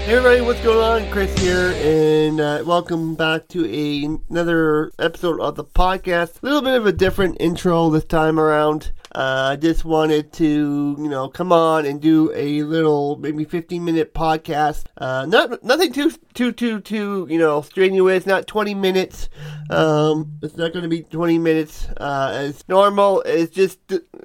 Hey everybody, what's going on? Chris here, and uh, welcome back to a, another episode of the podcast. A little bit of a different intro this time around. Uh, I just wanted to, you know, come on and do a little, maybe 15 minute podcast. Uh, not nothing too, too, too, too, you know, strenuous. Not 20 minutes. Um, it's not going to be 20 minutes uh, as normal. It's just,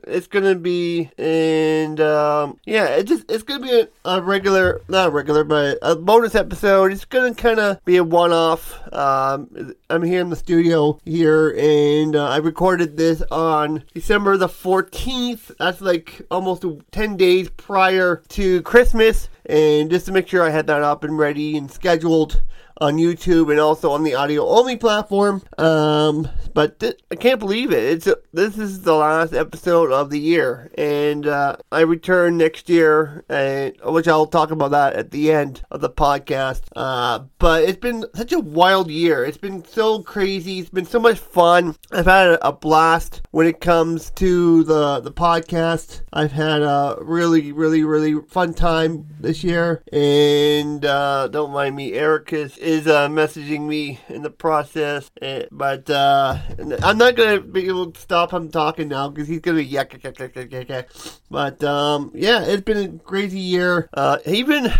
it's going to be, and um, yeah, it's just, it's going to be a, a, regular, not a regular, but a bonus episode. It's going to kind of be a one-off. Um, I'm here in the studio here, and uh, I recorded this on December the 4th. 14th. That's like almost 10 days prior to Christmas. And just to make sure I had that up and ready and scheduled on YouTube and also on the audio only platform. Um, but th- I can't believe it. It's a, this is the last episode of the year, and uh, I return next year, and which I'll talk about that at the end of the podcast. Uh, but it's been such a wild year. It's been so crazy. It's been so much fun. I've had a blast when it comes to the the podcast. I've had a really, really, really fun time this year, and uh, don't mind me, Eric is is uh, messaging me in the process, uh, but uh, I'm not gonna be able to stop him talking now because he's gonna be yak, yak, yak, yak, yak, yak. But um, yeah, it's been a crazy year. Uh, even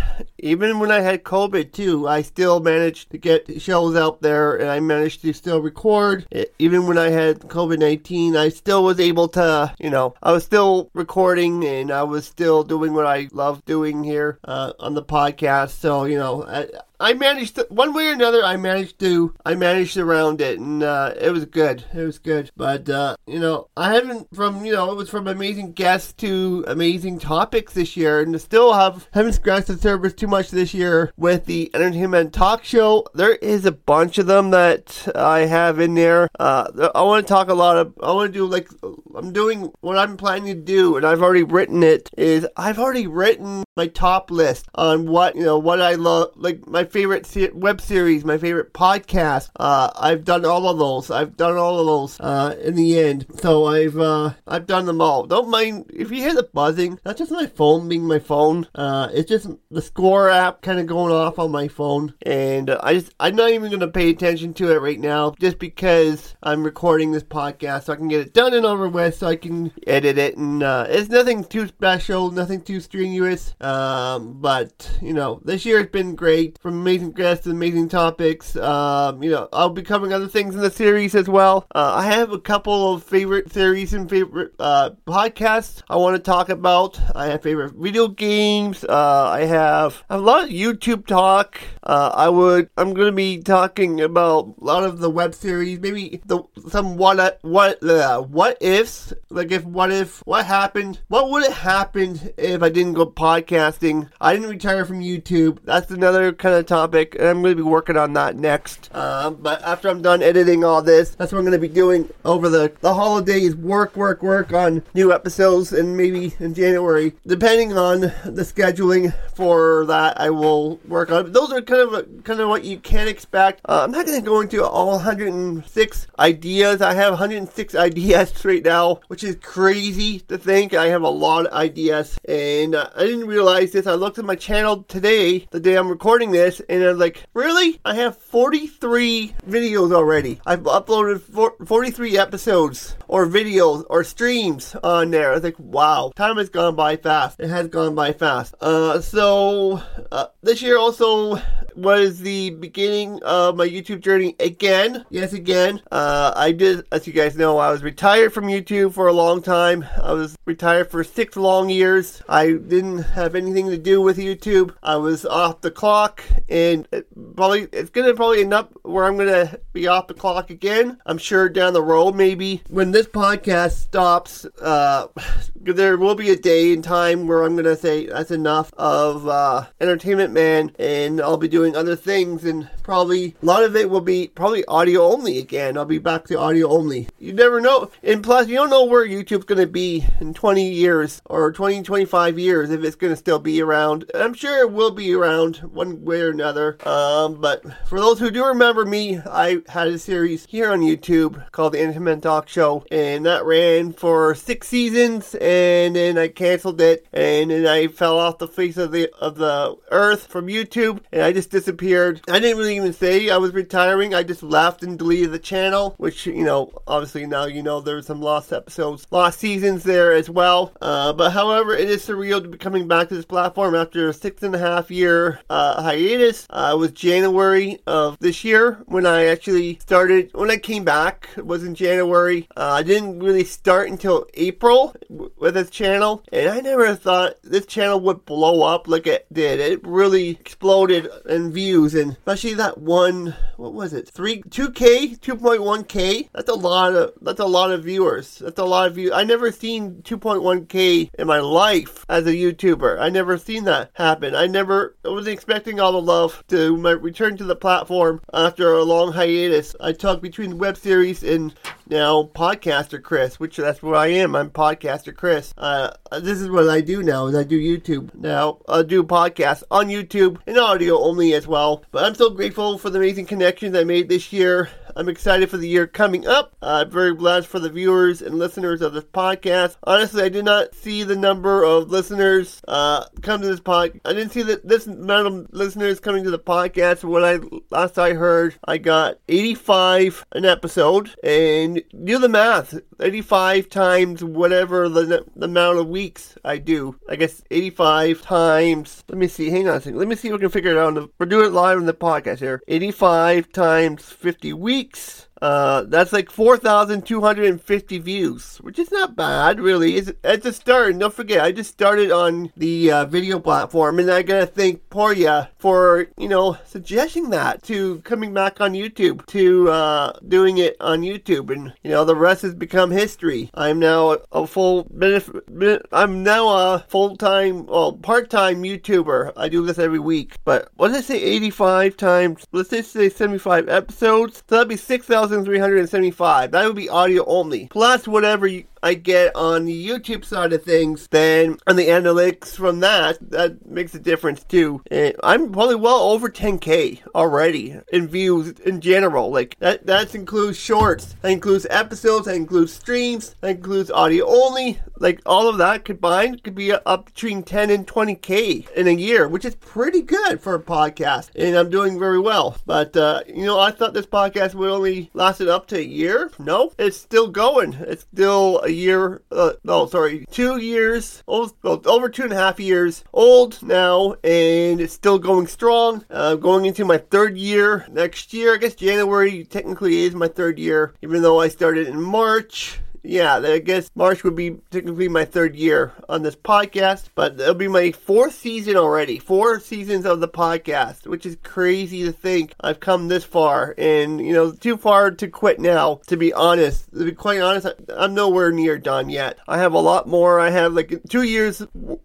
even when I had COVID too, I still managed to get shows out there, and I managed to still record. Even when I had COVID nineteen, I still was able to, you know, I was still recording and I was still doing what I love doing here uh, on the podcast. So you know, I, I managed to, one way or another. I managed to I managed around it, and uh, it was good. It was good. But uh, you know, I haven't from you know it was from amazing guests to amazing topics this year, and still have haven't scratched the surface too much this year with the Entertainment Talk Show. There is a bunch of them that I have in there. Uh, I want to talk a lot of. I want to do like I'm doing what I'm planning to do, and I've already written it. Is I've already written my top list on what you know what I love, like my favorite se- web series, my favorite podcast. Uh, I've done all of those. I've done all of those uh, in the end. So I've uh, I've done them all. Don't mind if you hear the buzzing. That's just my phone being my phone. Uh, it's just the score app kind of going off on my phone, and I just I'm not even gonna pay attention to it right now, just because I'm recording this podcast so I can get it done and over with, so I can edit it. And uh, it's nothing too special, nothing too strenuous. Um, but you know, this year has been great from amazing guests and amazing topics. Um, you know, I'll be covering other things in the series as well. Uh, I have a couple of favorite series and favorite uh, podcasts I want to talk about. I have favorite video games. Uh, I have a lot of YouTube talk. Uh, I would. I'm going to be talking about a lot of the web series. Maybe the some what what uh, what ifs. Like if what if what happened? What would have happened if I didn't go podcasting? I didn't retire from YouTube. That's another kind of topic, and I'm going to be working on that next. Um, but after I'm done editing all this, that's what I'm going to be doing over the, the holidays. Work, work, work on new episodes, and maybe in January, depending on the scheduling for that, I will work on. Those are kind of kind of what you can expect. Uh, I'm not going to go into all 106 ideas. I have 106 ideas right now, which is crazy to think. I have a lot of ideas, and uh, I didn't realize this. I looked at my channel today, the day I'm recording this, and I was like, really? I have 43 videos already. I've uploaded 43 episodes or videos or streams on there. I was like, wow, time has gone by fast. It has gone by fast. Uh, so uh, this year also was the beginning of my YouTube journey again. Yes, again. Uh, I did, as you guys know, I was retired from YouTube for a long time. I was retired for six long years. I didn't have anything to do with YouTube. I was off the clock and it probably it's gonna probably end up where I'm gonna be off the clock again. I'm sure down the road, maybe when this podcast stops, uh, there will be a day and time where I'm gonna say that's enough of uh, Entertainment Man, and I'll be doing other things, and probably a lot of it will be probably audio only again. I'll be back to audio only. You never know, and plus you don't know where YouTube's gonna be in 20 years or 20, 25 years if it's gonna still be around. I'm sure it will be around one way or another. Um, but for those who do remember me, I had a series here on YouTube called the Entertainment Talk Show, and that ran for six seasons. And then I canceled it, and then I fell off the face of the of the earth from YouTube, and I just disappeared. I didn't really even say I was retiring. I just left and deleted the channel, which you know, obviously now you know there's some lost episodes, lost seasons there as well. Uh, but however, it is surreal to be coming back to this platform after a six and a half year uh, hiatus. Uh, it was January of this year when I actually started. When I came back, it was in January. Uh, I didn't really start until April with this channel, and I never thought this channel would blow up like it did. It really exploded in views, and especially that one, what was it, three, two K, two point one K. That's a lot of that's a lot of viewers. That's a lot of views. I never seen two point one K in my life as a YouTuber. I never seen that happen. I never I wasn't expecting all the love to my return to the platform after a long hiatus. I took between web series and now podcaster Chris, which that's what I am. I'm podcaster Chris. Uh, this is what I do now. Is I do YouTube now. I do podcasts on YouTube and audio only as well. But I'm so grateful for the amazing connections I made this year. I'm excited for the year coming up. Uh, I'm very blessed for the viewers and listeners of this podcast. Honestly, I did not see the number of listeners uh, come to this podcast. I didn't see that this amount of listeners coming to the podcast. When I last I heard, I got 85 an episode, and do the math. 85 times whatever the, the amount of weeks I do. I guess 85 times. Let me see. Hang on a second. Let me see if we can figure it out. We're doing it live on the podcast here. 85 times 50 weeks weeks uh, that's like 4,250 views, which is not bad, really. It's, it's a start. Don't forget, I just started on the uh, video platform, and I gotta thank Poria for, you know, suggesting that to coming back on YouTube, to uh, doing it on YouTube. And, you know, the rest has become history. I'm now a, a full benefit, I'm now a full time, well, part time YouTuber. I do this every week. But what did I say, 85 times? Let's just say 75 episodes. So that'd be 6,000. 1,375. That would be audio only. Plus whatever you, I get on the YouTube side of things, then on the analytics from that, that makes a difference too. And I'm probably well over 10k already in views in general. Like that, that includes shorts, that includes episodes, that includes streams, that includes audio only. Like all of that combined could be up between 10 and 20k in a year, which is pretty good for a podcast. And I'm doing very well. But uh, you know, I thought this podcast would only last it up to a year. No, it's still going. It's still a year, uh, no, sorry, two years, old, over two and a half years old now, and still going strong. Uh, going into my third year next year. I guess January technically is my third year, even though I started in March yeah, I guess March would be technically my third year on this podcast, but it'll be my fourth season already. Four seasons of the podcast, which is crazy to think I've come this far and, you know, too far to quit now, to be honest. To be quite honest, I'm nowhere near done yet. I have a lot more. I have like two years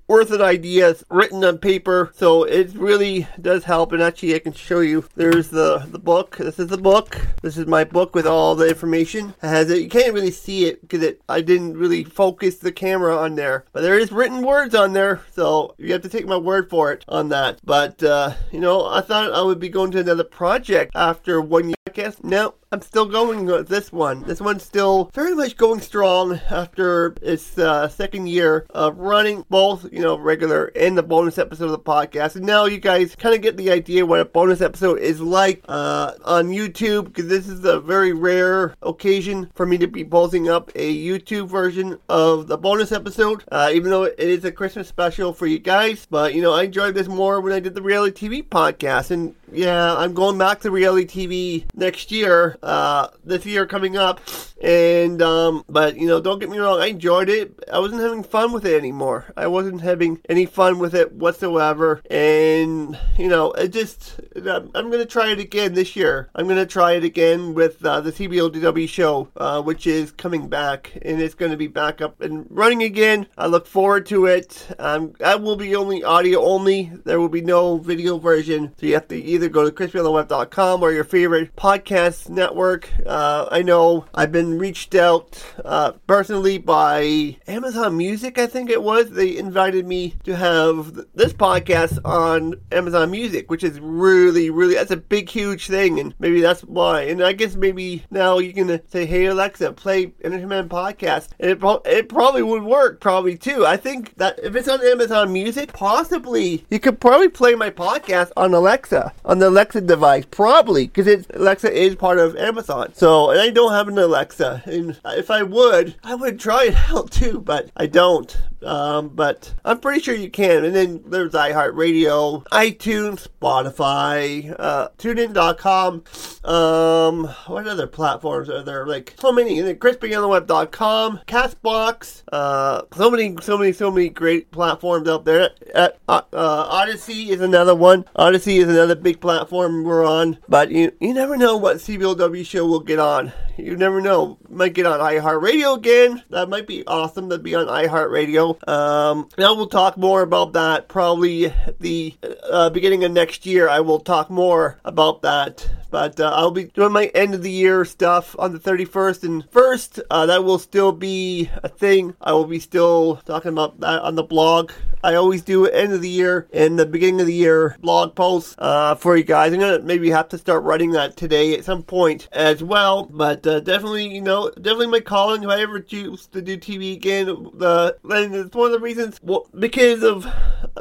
worth of ideas written on paper, so it really does help. And actually, I can show you. There's the, the book. This is the book. This is my book with all the information. It has it. You can't really see it it I didn't really focus the camera on there. But there is written words on there, so you have to take my word for it on that. But uh, you know, I thought I would be going to another project after one year. I guess no, I'm still going with this one. This one's still very much going strong after its uh, second year of running both, you know, regular and the bonus episode of the podcast. And now you guys kind of get the idea what a bonus episode is like uh, on YouTube because this is a very rare occasion for me to be posting up a YouTube version of the bonus episode, uh, even though it is a Christmas special for you guys. But, you know, I enjoyed this more when I did the reality TV podcast. And yeah, I'm going back to reality TV next year, uh, this year coming up, And um, but you know, don't get me wrong, I enjoyed it. I wasn't having fun with it anymore. I wasn't having any fun with it whatsoever. And you know, it just I'm, gonna try it again this year. I'm gonna try it again with uh, the CBLDW show, uh, which is coming back, and it's gonna be back up and running again. I look forward to it. Um, that will be only audio only. There will be no video version, so you have to either go to crispyontheweb.com or your favorite podcast network. Uh, I know I've been reached out uh, personally by Amazon Music, I think it was. They invited me to have this podcast on Amazon Music, which is really, really, that's a big, huge thing, and maybe that's why. And I guess maybe now you can say, hey, Alexa, play Entertainment Podcast, and it, pro- it probably would work, probably too. I think that if it's on Amazon Music, possibly you could probably play my podcast on Alexa, on the Alexa device, probably, because Alexa is part of Amazon. So, and I don't have an Alexa, and if I would, I would try it out too, but I don't. Um, but I'm pretty sure you can. And then there's iHeartRadio, iTunes, Spotify, uh, TuneIn.com. Um, what other platforms are there? Like so many. And then CrispyOnTheWeb.com, Castbox. Uh, so many, so many, so many great platforms out there. Uh, uh, Odysee is another one. Odysee is another big platform we're on. But you, you never know what CBOW show will get on. You never know. Might get on iHeartRadio again. That might be awesome to be on iHeartRadio. Um, now we'll talk more about that probably the uh, beginning of next year. I will talk more about that. But uh, I'll be doing my end of the year stuff on the 31st and 1st. Uh, that will still be a thing. I will be still talking about that on the blog. I always do end of the year and the beginning of the year blog posts uh, for you guys. I'm gonna maybe have to start writing that today at some point as well. But uh, definitely, you know, definitely my calling. If I ever choose to do TV again, the and it's one of the reasons well, because of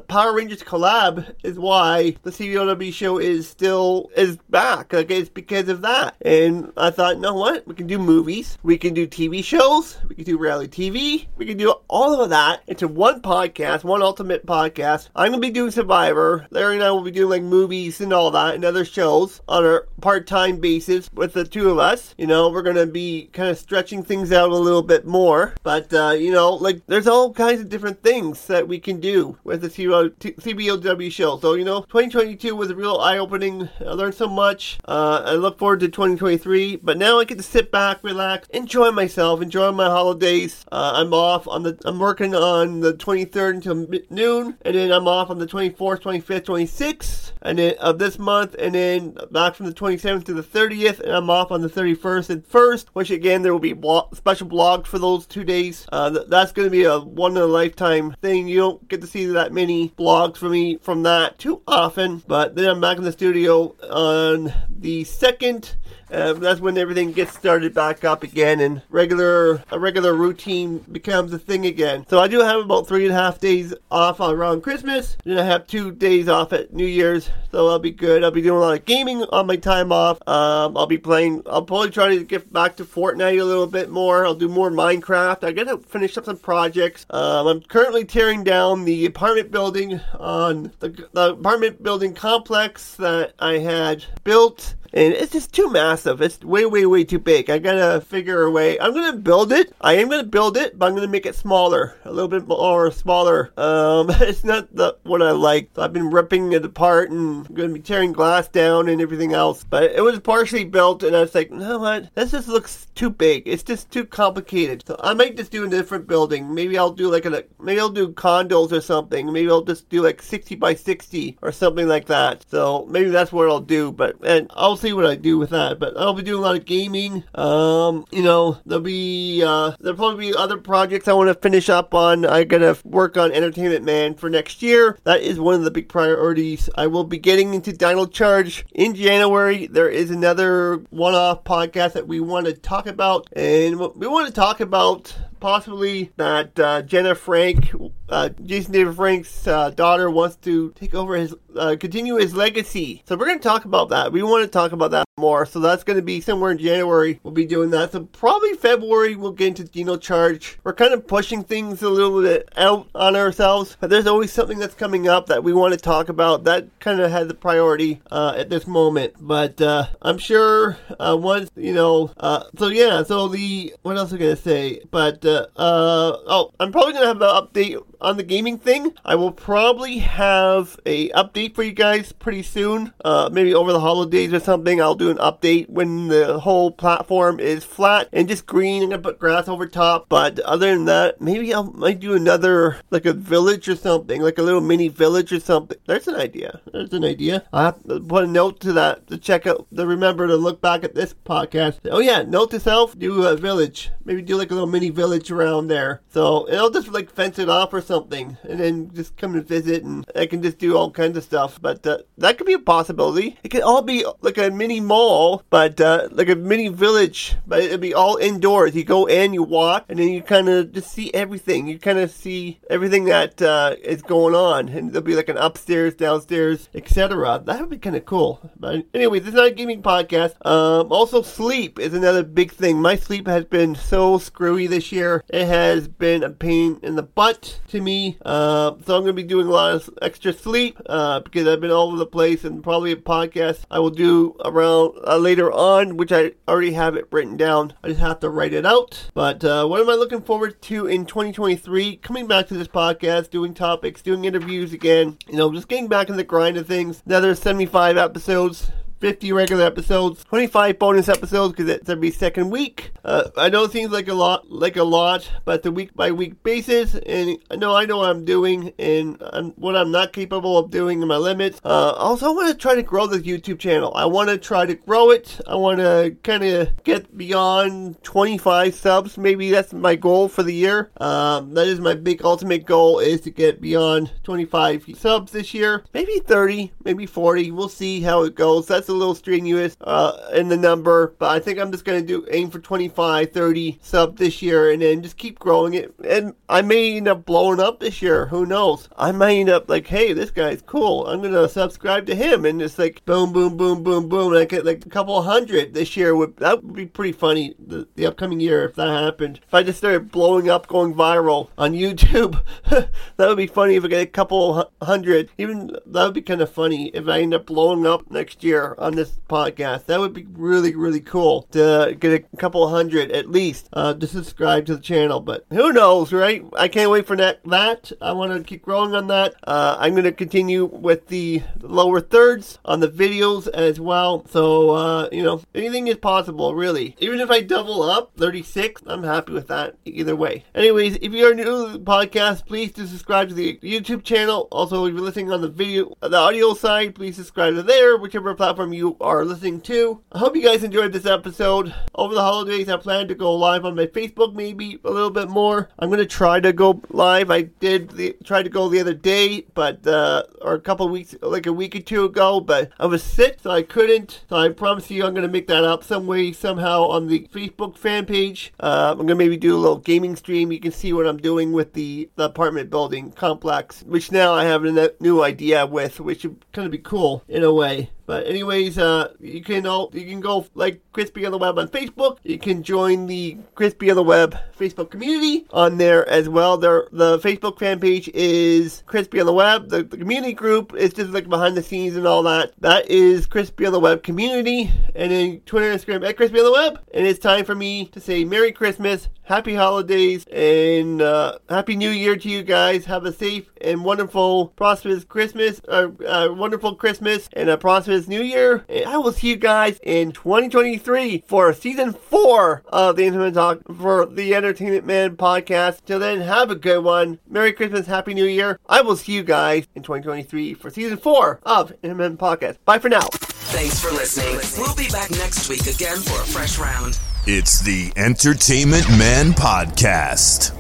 Power Rangers collab is why the CBOW show is still is back. Like it's because of that. And I thought, you know what? We can do movies, we can do TV shows, we can do reality TV, we can do all of that into one podcast, one ultimate podcast. I'm gonna be doing Survivor. Larry and I will be doing like movies and all that and other shows on a part-time basis with the two of us. You know, we're gonna be kind of stretching things out a little bit more. But uh, you know, like there's all kinds of different things that we can do with the CBOW show. So you know, 2022 was a real eye-opening. I learned so much. Uh, I look forward to 2023. But now I get to sit back, relax, enjoy myself, enjoy my holidays. Uh, I'm off on the. I'm working on the 23rd until noon, and then I'm off on the 24th, 25th, 26th, and then of this month, and then back from the 27th to the 30th, and I'm off on the 31st and 1st. Which again, there will be special blogs for those two days. Uh, th- that's going to be a one in a lifetime thing. You don't get to see that many blogs from me from that too often. But then I'm back in the studio on the second. Uh, that's when everything gets started back up again, and regular a regular routine becomes a thing again. So I do have about three and a half days off around Christmas. Then I have two days off at New Year's, so I'll be good. I'll be doing a lot of gaming on my time off. Um, I'll be playing. I'll probably try to get back to Fortnite a little bit more. I'll do more Minecraft. I gotta finish up some projects. Um, I'm currently tearing down the apartment building on the, the apartment building complex that I had built and it's just too massive. It's way, way, way too big. I gotta figure a way. I'm gonna build it. I am gonna build it, but I'm gonna make it smaller, a little bit more smaller. Um, it's not the what I like. So I've been ripping it apart and I'm gonna be tearing glass down and everything else. But it was partially built, and I was like, know what? This just looks too big. It's just too complicated. So I might just do a different building. Maybe I'll do like a maybe I'll do condos or something. Maybe I'll just do like 60 by 60 or something like that. So maybe that's what I'll do. But and I'll see what I do with that. But I'll be doing a lot of gaming. Um, you know, there'll be uh, there'll probably be other projects I want to finish up on. I gotta work on Entertainment Man for next year. That is one of the big priorities. I will be getting into Dino Charge in January. There is another one-off podcast that we want to talk about, and we want to talk about possibly that uh, Jenna Frank, uh, Jason David Frank's uh, daughter, wants to take over his, uh, continue his legacy. So we're going to talk about that. We want to talk about that more. So that's going to be somewhere in January. We'll be doing that. So probably February we'll get into Dino Charge. We're kind of pushing things a little bit out on ourselves, but there's always something that's coming up that we want to talk about. That kind of has the priority uh, at this moment. But uh, I'm sure uh, once you know. Uh, so yeah. So the what else am I gonna say? But uh, uh, oh, I'm probably gonna have an update on the gaming thing. I will probably have a update for you guys pretty soon. Maybe over the holidays or something. I'll do an update when the whole platform is flat and just green and I put grass over top. But other than that, maybe I might do another like a village or something, like a little mini village or something. There's an idea. There's an idea. I have to put a note to that to check out. To remember to look back at this podcast. Oh yeah, note to self: do a village. Maybe do like a little mini village around there. So and I'll just like fence it off or something, and then just come and visit, and I can just do all kinds of stuff. But uh, that could be a possibility. It could all be like a mini mall, but uh, like a mini village, but it'd be all indoors. You go in, you walk, and then you kind of just see everything. You kind of see everything that uh, is going on, and there'll be like an upstairs, downstairs, etc. That would be kind of cool. But anyways, it's not a gaming podcast. Um, also, sleep is another big thing. My sleep has been so screwy this year. It has been a pain in the butt to me. Uh, so I'm going to be doing a lot of extra sleep uh, because I've been all over the place, and probably a podcast I will do around uh, later on, which I already have it written down. I just have to write it out. But uh, what am I looking forward to in 2023? Coming back to this podcast, doing topics, doing interviews again. You know, just getting back in the grind of things. Another 75 episodes. 50 regular episodes, 25 bonus episodes because it's every second week. Uh, I know it seems like a lot, like a lot, but it's a week by week basis, and I know I know what I'm doing and I'm, what I'm not capable of doing in my limits. Uh, also, I want to try to grow this YouTube channel. I want to try to grow it. I want to kind of get beyond 25 subs. Maybe that's my goal for the year. Um, that is my big ultimate goal is to get beyond 25 subs this year. Maybe 30, maybe 40. We'll see how it goes. That's a little strenuous uh, in the number, but I think I'm just going to do aim for 25, 30 sub this year and then just keep growing it. And I may end up blowing up this year. Who knows? I might end up like, hey, this guy's cool. I'm going to subscribe to him. And it's like boom, boom, boom, boom, boom. And I get like a couple hundred this year. Would, that would be pretty funny the, the upcoming year if that happened. If I just started blowing up, going viral on YouTube, that would be funny if I get a couple hundred. Even that would be kind of funny if I end up blowing up next year on this podcast. That would be really, really cool to get a couple hundred at least uh, to subscribe to the channel. But who knows, right? I can't wait for that. that. I want to keep growing on that. Uh, I'm going to continue with the lower thirds on the videos as well. So, uh, you know, anything is possible, really. Even if I double up 36, I'm happy with that either way. Anyways, if you are new to the podcast, please do subscribe to the YouTube channel. Also, if you're listening on the video, the audio side, please subscribe to there, whichever platform you are listening to. I hope you guys enjoyed this episode. Over the holidays, I plan to go live on my Facebook maybe a little bit more. I'm to try to go live. I did try to go the other day, but, uh, or a couple weeks, like a week or two ago, but I was sick, so I couldn't. So I promise you I'm to make that up some way, somehow on the Facebook fan page. Uh, I'm to maybe do a little gaming stream. You can see what I'm doing with the, the apartment building complex, which now I have a new idea with, which kind of be cool in a way. But anyways, uh, you can all you can go like Crispy on the Web on Facebook. You can join the Crispy on the Web Facebook community on there as well. There, the Facebook fan page is Crispy on the Web. The, the community group is just like behind the scenes and all that. That is Crispy on the Web community, and then Twitter, and Instagram at Crispy on the Web. And it's time for me to say Merry Christmas, Happy Holidays, and uh, Happy New Year to you guys. Have a safe and wonderful, prosperous Christmas, uh, uh, wonderful Christmas, and a prosperous New Year. And I will see you guys in 2023 for season four of the Intimate Talk for the Entertainment Man podcast. Till then, have a good one. Merry Christmas, Happy New Year. I will see you guys in 2023 for season four of Entertainment Man podcast. Bye for now. Thanks for listening. We'll be back next week again for a fresh round. It's the Entertainment Man Podcast.